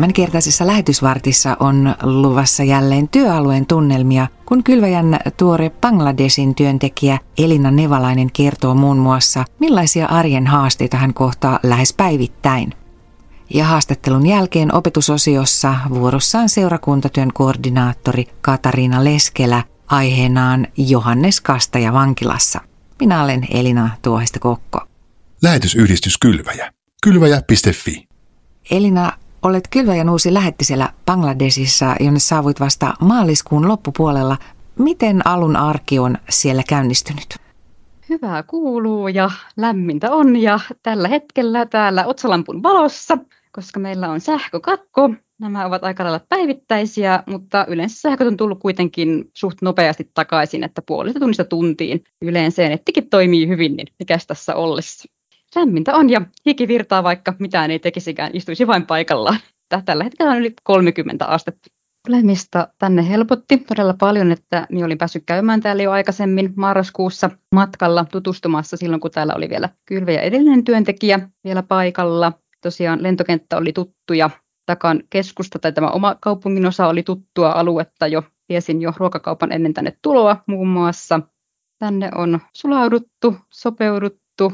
Tämänkertaisessa lähetysvartissa on luvassa jälleen työalueen tunnelmia, kun Kylväjän tuore Bangladesin työntekijä Elina Nevalainen kertoo muun muassa, millaisia arjen haasteita hän kohtaa lähes päivittäin. Ja haastattelun jälkeen opetusosiossa vuorossaan seurakuntatyön koordinaattori Katariina Leskelä aiheenaan Johannes Kastaja vankilassa. Minä olen Elina Tuohista Kokko. Lähetysyhdistys Kylväjä. Kylväjä.fi. Elina, olet Kylväjän uusi lähettisellä Bangladesissa, jonne saavuit vasta maaliskuun loppupuolella. Miten alun arki on siellä käynnistynyt? Hyvää kuuluu ja lämmintä on ja tällä hetkellä täällä Otsalampun valossa, koska meillä on sähkökatko. Nämä ovat aika lailla päivittäisiä, mutta yleensä sähköt on tullut kuitenkin suht nopeasti takaisin, että puolesta tunnista tuntiin. Yleensä nettikin toimii hyvin, niin mikäs tässä ollessa. Lämmintä on ja hiki virtaa, vaikka mitään ei tekisikään, istuisi vain paikallaan. Tällä hetkellä on yli 30 astetta. Olemista tänne helpotti todella paljon, että minä olin päässyt käymään täällä jo aikaisemmin marraskuussa matkalla tutustumassa silloin, kun täällä oli vielä kylvä ja edellinen työntekijä vielä paikalla. Tosiaan lentokenttä oli tuttu ja takan keskusta tai tämä oma kaupungin osa oli tuttua aluetta jo. Tiesin jo ruokakaupan ennen tänne tuloa muun muassa. Tänne on sulauduttu, sopeuduttu,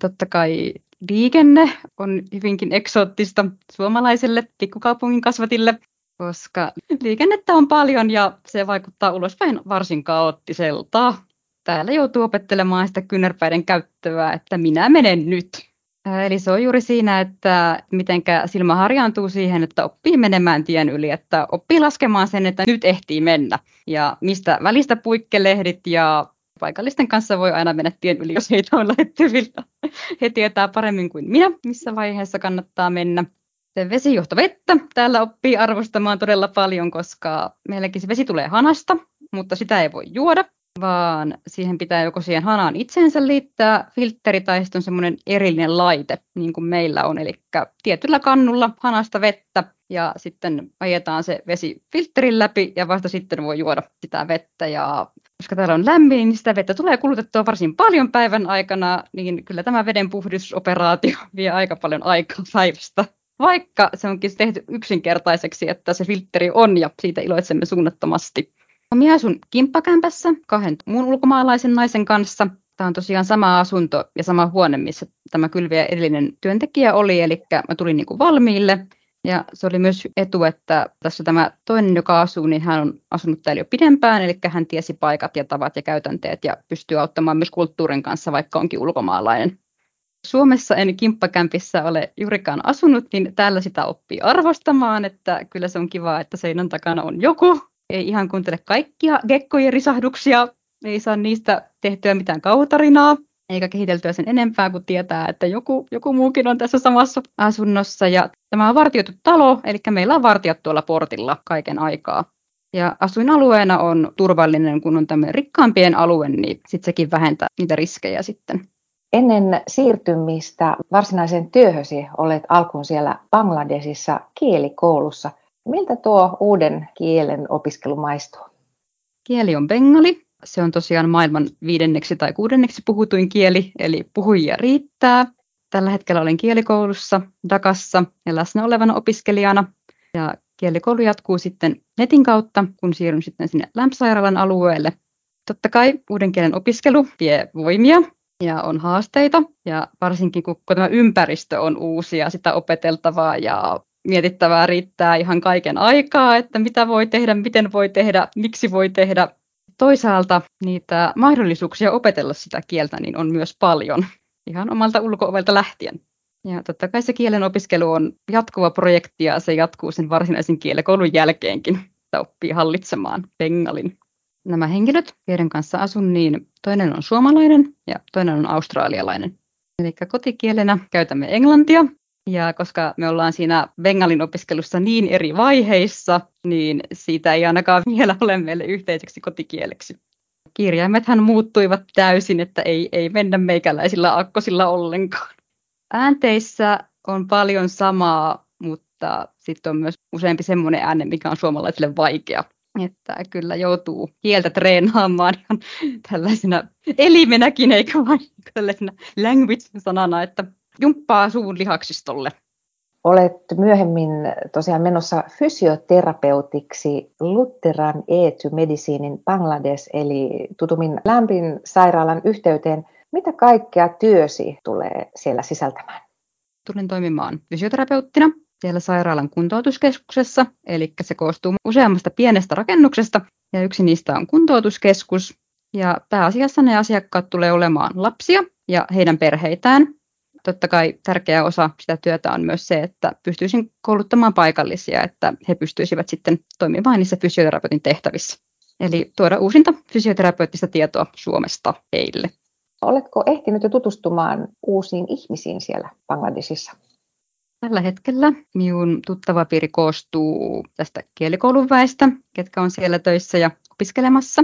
Totta kai liikenne on hyvinkin eksoottista suomalaiselle pikkukaupungin kasvatille, koska liikennettä on paljon ja se vaikuttaa ulospäin varsin kaoottiselta. Täällä joutuu opettelemaan sitä kynnärpäiden käyttöä, että minä menen nyt. Eli se on juuri siinä, että miten silmä harjaantuu siihen, että oppii menemään tien yli, että oppii laskemaan sen, että nyt ehtii mennä. Ja mistä välistä puikkelehdit ja paikallisten kanssa voi aina mennä tien yli, jos heitä on lähettyvillä. He tietää paremmin kuin minä, missä vaiheessa kannattaa mennä. Se vesijohtovettä täällä oppii arvostamaan todella paljon, koska meilläkin se vesi tulee hanasta, mutta sitä ei voi juoda, vaan siihen pitää joko siihen hanaan itseensä liittää filtteri tai sitten on semmoinen erillinen laite, niin kuin meillä on. Eli tietyllä kannulla hanasta vettä ja sitten ajetaan se vesi filterin läpi ja vasta sitten voi juoda sitä vettä. Ja koska täällä on lämmin, niin sitä vettä tulee kulutettua varsin paljon päivän aikana, niin kyllä tämä veden puhdistusoperaatio vie aika paljon aikaa päivästä. Vaikka se onkin tehty yksinkertaiseksi, että se filtteri on ja siitä iloitsemme suunnattomasti. Minä asun kimppakämpässä kahden muun ulkomaalaisen naisen kanssa. Tämä on tosiaan sama asunto ja sama huone, missä tämä kylviä edellinen työntekijä oli, eli mä tulin niin kuin valmiille. Ja se oli myös etu, että tässä tämä toinen, joka asuu, niin hän on asunut täällä jo pidempään, eli hän tiesi paikat ja tavat ja käytänteet ja pystyy auttamaan myös kulttuurin kanssa, vaikka onkin ulkomaalainen. Suomessa en kimppakämpissä ole juurikaan asunut, niin täällä sitä oppii arvostamaan, että kyllä se on kiva, että seinän takana on joku. Ei ihan kuuntele kaikkia gekkojen risahduksia, ei saa niistä tehtyä mitään kauhutarinaa, eikä kehiteltyä sen enempää, kuin tietää, että joku, joku muukin on tässä samassa asunnossa. Ja tämä on vartioitu talo, eli meillä on vartijat tuolla portilla kaiken aikaa. Ja asuinalueena on turvallinen, kun on tämmöinen rikkaampien alue, niin sitten sekin vähentää niitä riskejä sitten. Ennen siirtymistä varsinaiseen työhösi olet alkuun siellä Bangladesissa kielikoulussa. Miltä tuo uuden kielen opiskelu maistuu? Kieli on bengali se on tosiaan maailman viidenneksi tai kuudenneksi puhutuin kieli, eli puhujia riittää. Tällä hetkellä olen kielikoulussa Dakassa ja läsnä olevana opiskelijana. Ja kielikoulu jatkuu sitten netin kautta, kun siirryn sitten sinne lämpösairaalan alueelle. Totta kai uuden kielen opiskelu vie voimia ja on haasteita, ja varsinkin kun tämä ympäristö on uusi ja sitä opeteltavaa ja mietittävää riittää ihan kaiken aikaa, että mitä voi tehdä, miten voi tehdä, miksi voi tehdä, toisaalta niitä mahdollisuuksia opetella sitä kieltä niin on myös paljon, ihan omalta ulkoovelta lähtien. Ja totta kai se kielen opiskelu on jatkuva projekti ja se jatkuu sen varsinaisen kielekoulun jälkeenkin, että oppii hallitsemaan bengalin. Nämä henkilöt, joiden kanssa asun, niin toinen on suomalainen ja toinen on australialainen. Eli kotikielenä käytämme englantia, ja koska me ollaan siinä bengalin opiskelussa niin eri vaiheissa, niin siitä ei ainakaan vielä ole meille yhteiseksi kotikieleksi. Kirjaimethan muuttuivat täysin, että ei, ei mennä meikäläisillä akkosilla ollenkaan. Äänteissä on paljon samaa, mutta sitten on myös useampi semmoinen ääne, mikä on suomalaisille vaikea. Että kyllä joutuu kieltä treenaamaan ihan tällaisena elimenäkin, eikä vain tällaisena language-sanana, että jumppaa suun lihaksistolle. Olet myöhemmin tosiaan menossa fysioterapeutiksi Lutheran Eety Medicinin Bangladesh eli tutumin lämpin sairaalan yhteyteen. Mitä kaikkea työsi tulee siellä sisältämään? Tulin toimimaan fysioterapeuttina siellä sairaalan kuntoutuskeskuksessa, eli se koostuu useammasta pienestä rakennuksesta, ja yksi niistä on kuntoutuskeskus, ja pääasiassa ne asiakkaat tulee olemaan lapsia ja heidän perheitään. Totta kai tärkeä osa sitä työtä on myös se, että pystyisin kouluttamaan paikallisia, että he pystyisivät sitten toimimaan niissä fysioterapeutin tehtävissä. Eli tuoda uusinta fysioterapeuttista tietoa Suomesta heille. Oletko ehtinyt jo tutustumaan uusiin ihmisiin siellä Bangladesissa? Tällä hetkellä minun tuttava piiri koostuu tästä kielikoulun väestä, ketkä on siellä töissä ja opiskelemassa,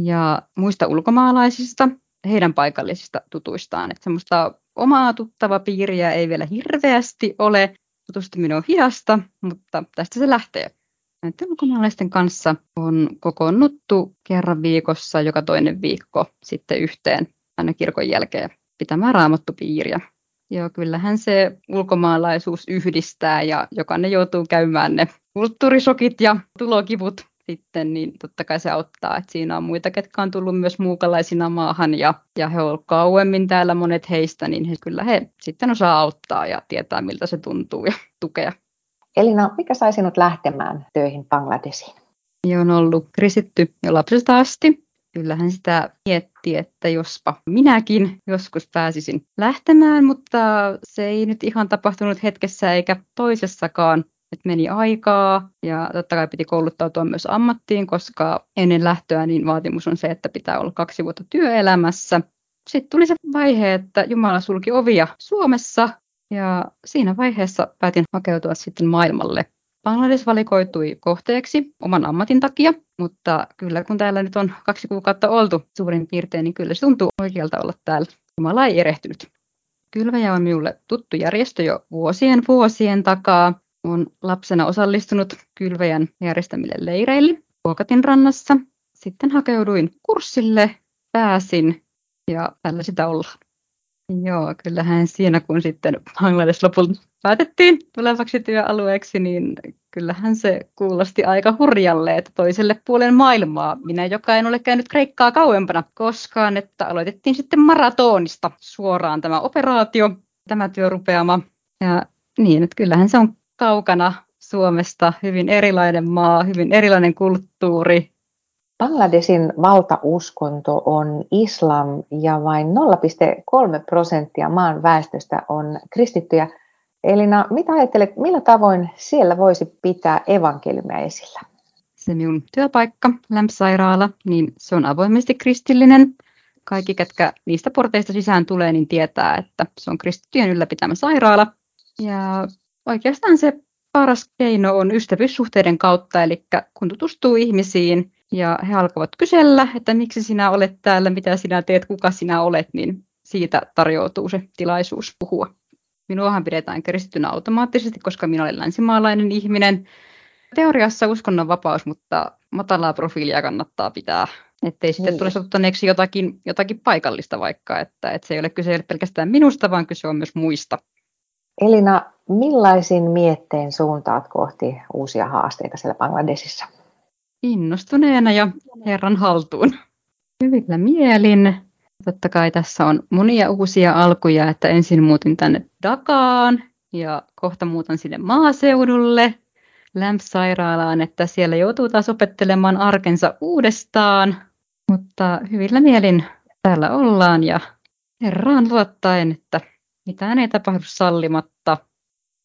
ja muista ulkomaalaisista, heidän paikallisista tutuistaan. Että semmoista omaa tuttava piiriä ei vielä hirveästi ole. Tutustuminen on hidasta, mutta tästä se lähtee. Näiden ulkomaalaisten kanssa on kokoonnuttu kerran viikossa joka toinen viikko sitten yhteen aina kirkon jälkeen pitämään raamattupiiriä. Joo, kyllähän se ulkomaalaisuus yhdistää ja jokainen joutuu käymään ne kulttuurisokit ja tulokivut sitten, niin totta kai se auttaa, että siinä on muita, ketkä on tullut myös muukalaisina maahan ja, ja he ovat kauemmin täällä monet heistä, niin he, kyllä he sitten osaa auttaa ja tietää, miltä se tuntuu ja tukea. Elina, mikä sai sinut lähtemään töihin Bangladesiin? Minä on ollut kristitty jo lapsesta asti. Kyllähän sitä mietti, että jospa minäkin joskus pääsisin lähtemään, mutta se ei nyt ihan tapahtunut hetkessä eikä toisessakaan että meni aikaa ja totta kai piti kouluttautua myös ammattiin, koska ennen lähtöä niin vaatimus on se, että pitää olla kaksi vuotta työelämässä. Sitten tuli se vaihe, että Jumala sulki ovia Suomessa ja siinä vaiheessa päätin hakeutua sitten maailmalle. Bangladesh valikoitui kohteeksi oman ammatin takia, mutta kyllä kun täällä nyt on kaksi kuukautta oltu suurin piirtein, niin kyllä se tuntuu oikealta olla täällä. Jumala ei erehtynyt. Kylväjä on minulle tuttu järjestö jo vuosien vuosien takaa. Olen lapsena osallistunut kylväjän järjestämille leireille Vuokatin rannassa. Sitten hakeuduin kurssille, pääsin ja tällä sitä ollaan. Joo, kyllähän siinä kun sitten Bangladesh lopulta päätettiin tulevaksi työalueeksi, niin kyllähän se kuulosti aika hurjalle, että toiselle puolen maailmaa. Minä, joka en ole käynyt Kreikkaa kauempana koskaan, että aloitettiin sitten maratonista suoraan tämä operaatio, tämä työrupeama. Ja niin, että kyllähän se on kaukana Suomesta, hyvin erilainen maa, hyvin erilainen kulttuuri. Bangladesin valtauskonto on islam ja vain 0,3 prosenttia maan väestöstä on kristittyjä. Elina, mitä ajattelet, millä tavoin siellä voisi pitää evankeliumia esillä? Se minun työpaikka, lämpösairaala, niin se on avoimesti kristillinen. Kaikki, ketkä niistä porteista sisään tulee, niin tietää, että se on kristittyjen ylläpitämä sairaala. Ja oikeastaan se paras keino on ystävyyssuhteiden kautta, eli kun tutustuu ihmisiin ja he alkavat kysellä, että miksi sinä olet täällä, mitä sinä teet, kuka sinä olet, niin siitä tarjoutuu se tilaisuus puhua. Minuahan pidetään kristittynä automaattisesti, koska minä olen länsimaalainen ihminen. Teoriassa uskonnonvapaus, mutta matalaa profiilia kannattaa pitää, ettei sitten niin. tule sotuttaneeksi jotakin, jotakin paikallista vaikka, että, että se ei ole kyse pelkästään minusta, vaan kyse on myös muista. Elina, millaisin mietteen suuntaat kohti uusia haasteita siellä Bangladesissa? Innostuneena ja Herran haltuun. Hyvillä mielin. Totta kai tässä on monia uusia alkuja, että ensin muutin tänne Dakaan ja kohta muutan sinne maaseudulle lämpösairaalaan, että siellä joutuu taas opettelemaan arkensa uudestaan. Mutta hyvillä mielin täällä ollaan ja Herraan luottaen, että mitään ei tapahdu sallimatta.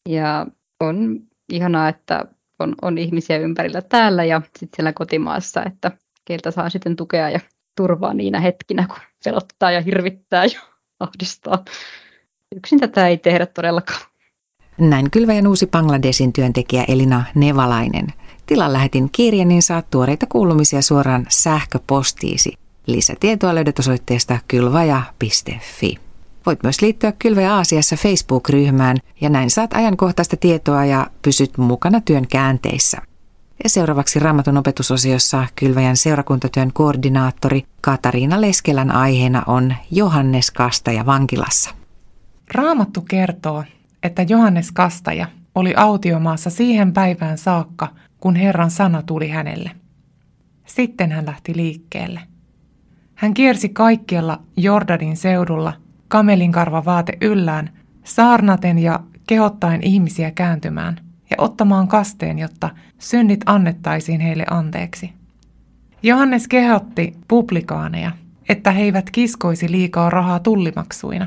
Ja on ihanaa, että on, on ihmisiä ympärillä täällä ja sitten siellä kotimaassa, että keiltä saa sitten tukea ja turvaa niinä hetkinä, kun pelottaa ja hirvittää ja ahdistaa. Yksin tätä ei tehdä todellakaan. Näin kylväjän uusi Bangladesin työntekijä Elina Nevalainen. Tilan lähetin kirjan, niin saat tuoreita kuulumisia suoraan sähköpostiisi. Lisätietoa löydät osoitteesta kylvaja.fi. Voit myös liittyä Kylväjä Aasiassa Facebook-ryhmään ja näin saat ajankohtaista tietoa ja pysyt mukana työn käänteissä. Ja seuraavaksi Raamatun opetusosiossa Kylväjän seurakuntatyön koordinaattori Katariina Leskelän aiheena on Johannes Kastaja vankilassa. Raamattu kertoo, että Johannes Kastaja oli autiomaassa siihen päivään saakka, kun Herran sana tuli hänelle. Sitten hän lähti liikkeelle. Hän kiersi kaikkialla Jordanin seudulla, kamelin karva vaate yllään, saarnaten ja kehottaen ihmisiä kääntymään ja ottamaan kasteen, jotta synnit annettaisiin heille anteeksi. Johannes kehotti publikaaneja, että he eivät kiskoisi liikaa rahaa tullimaksuina.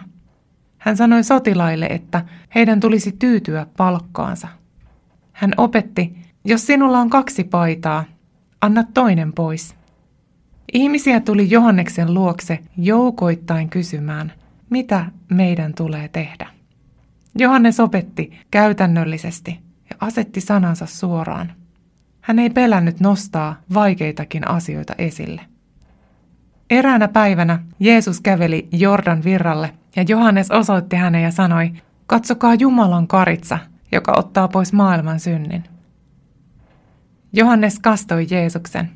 Hän sanoi sotilaille, että heidän tulisi tyytyä palkkaansa. Hän opetti, jos sinulla on kaksi paitaa, anna toinen pois. Ihmisiä tuli Johanneksen luokse joukoittain kysymään, mitä meidän tulee tehdä. Johannes opetti käytännöllisesti ja asetti sanansa suoraan. Hän ei pelännyt nostaa vaikeitakin asioita esille. Eräänä päivänä Jeesus käveli Jordan virralle ja Johannes osoitti hänen ja sanoi, katsokaa Jumalan karitsa, joka ottaa pois maailman synnin. Johannes kastoi Jeesuksen.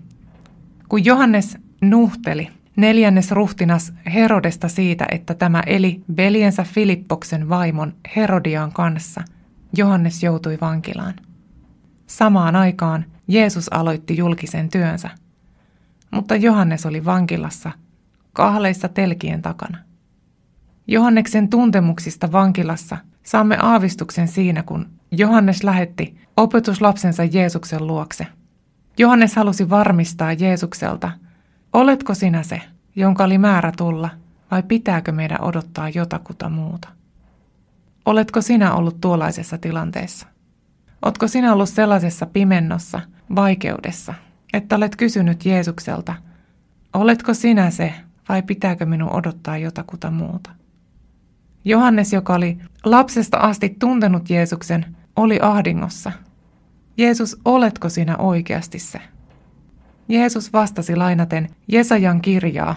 Kun Johannes nuhteli, neljännes ruhtinas Herodesta siitä, että tämä eli veljensä Filippoksen vaimon Herodiaan kanssa, Johannes joutui vankilaan. Samaan aikaan Jeesus aloitti julkisen työnsä, mutta Johannes oli vankilassa kahleissa telkien takana. Johanneksen tuntemuksista vankilassa saamme aavistuksen siinä, kun Johannes lähetti opetuslapsensa Jeesuksen luokse. Johannes halusi varmistaa Jeesukselta, oletko sinä se, jonka oli määrä tulla, vai pitääkö meidän odottaa jotakuta muuta? Oletko sinä ollut tuollaisessa tilanteessa? Otko sinä ollut sellaisessa pimennossa, vaikeudessa, että olet kysynyt Jeesukselta, oletko sinä se, vai pitääkö minun odottaa jotakuta muuta? Johannes, joka oli lapsesta asti tuntenut Jeesuksen, oli ahdingossa. Jeesus, oletko sinä oikeasti se? Jeesus vastasi lainaten Jesajan kirjaa.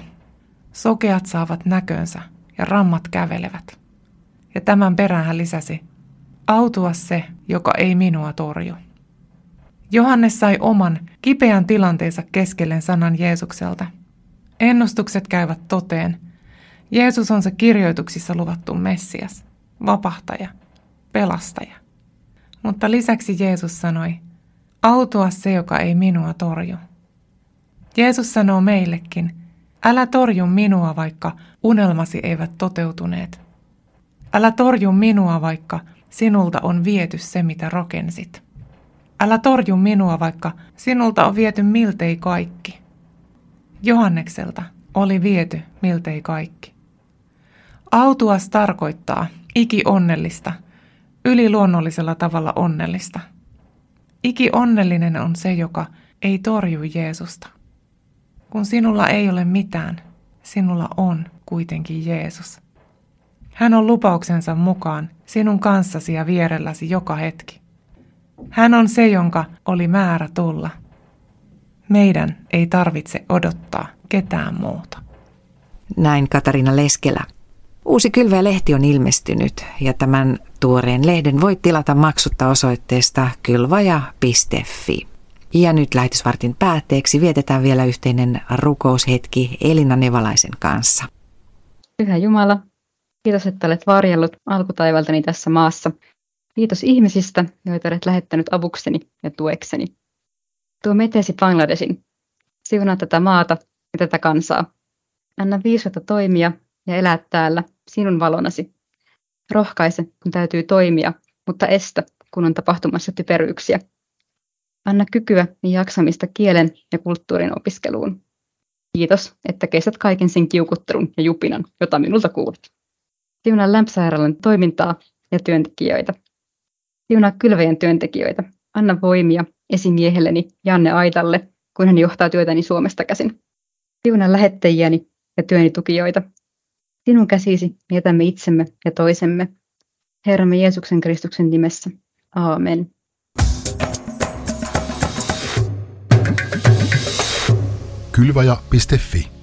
Sokeat saavat näkönsä ja rammat kävelevät. Ja tämän perään hän lisäsi, autua se, joka ei minua torju. Johannes sai oman kipeän tilanteensa keskellen sanan Jeesukselta. Ennustukset käyvät toteen. Jeesus on se kirjoituksissa luvattu Messias, vapahtaja, pelastaja. Mutta lisäksi Jeesus sanoi, autua se, joka ei minua torju. Jeesus sanoo meillekin, älä torju minua, vaikka unelmasi eivät toteutuneet. Älä torju minua, vaikka sinulta on viety se, mitä rakensit. Älä torju minua, vaikka sinulta on viety miltei kaikki. Johannekselta oli viety miltei kaikki. Autuas tarkoittaa iki onnellista – yliluonnollisella tavalla onnellista. Iki onnellinen on se, joka ei torju Jeesusta. Kun sinulla ei ole mitään, sinulla on kuitenkin Jeesus. Hän on lupauksensa mukaan sinun kanssasi ja vierelläsi joka hetki. Hän on se, jonka oli määrä tulla. Meidän ei tarvitse odottaa ketään muuta. Näin Katarina Leskelä. Uusi Kylväjä-lehti on ilmestynyt ja tämän tuoreen lehden voit tilata maksutta osoitteesta kylvaja.fi. Ja nyt lähetysvartin päätteeksi vietetään vielä yhteinen rukoushetki Elina Nevalaisen kanssa. Pyhä Jumala, kiitos, että olet varjellut alkutaivaltani tässä maassa. Kiitos ihmisistä, joita olet lähettänyt avukseni ja tuekseni. Tuo metesi Bangladesin. Siunaa tätä maata ja tätä kansaa. Anna viisautta toimia ja elää täällä sinun valonasi. Rohkaise, kun täytyy toimia, mutta estä, kun on tapahtumassa typeryyksiä. Anna kykyä ja jaksamista kielen ja kulttuurin opiskeluun. Kiitos, että kestät kaiken sen kiukuttelun ja jupinan, jota minulta kuulet. Siunaa lämpösairaalan toimintaa ja työntekijöitä. Siunaa kylväjän työntekijöitä. Anna voimia esimiehelleni Janne Aitalle, kun hän johtaa työtäni Suomesta käsin. Siunaa lähettäjiäni ja työni tukijoita. Sinun käsisi jätämme itsemme ja toisemme. Herramme Jeesuksen Kristuksen nimessä. Aamen. Kylvaja.fi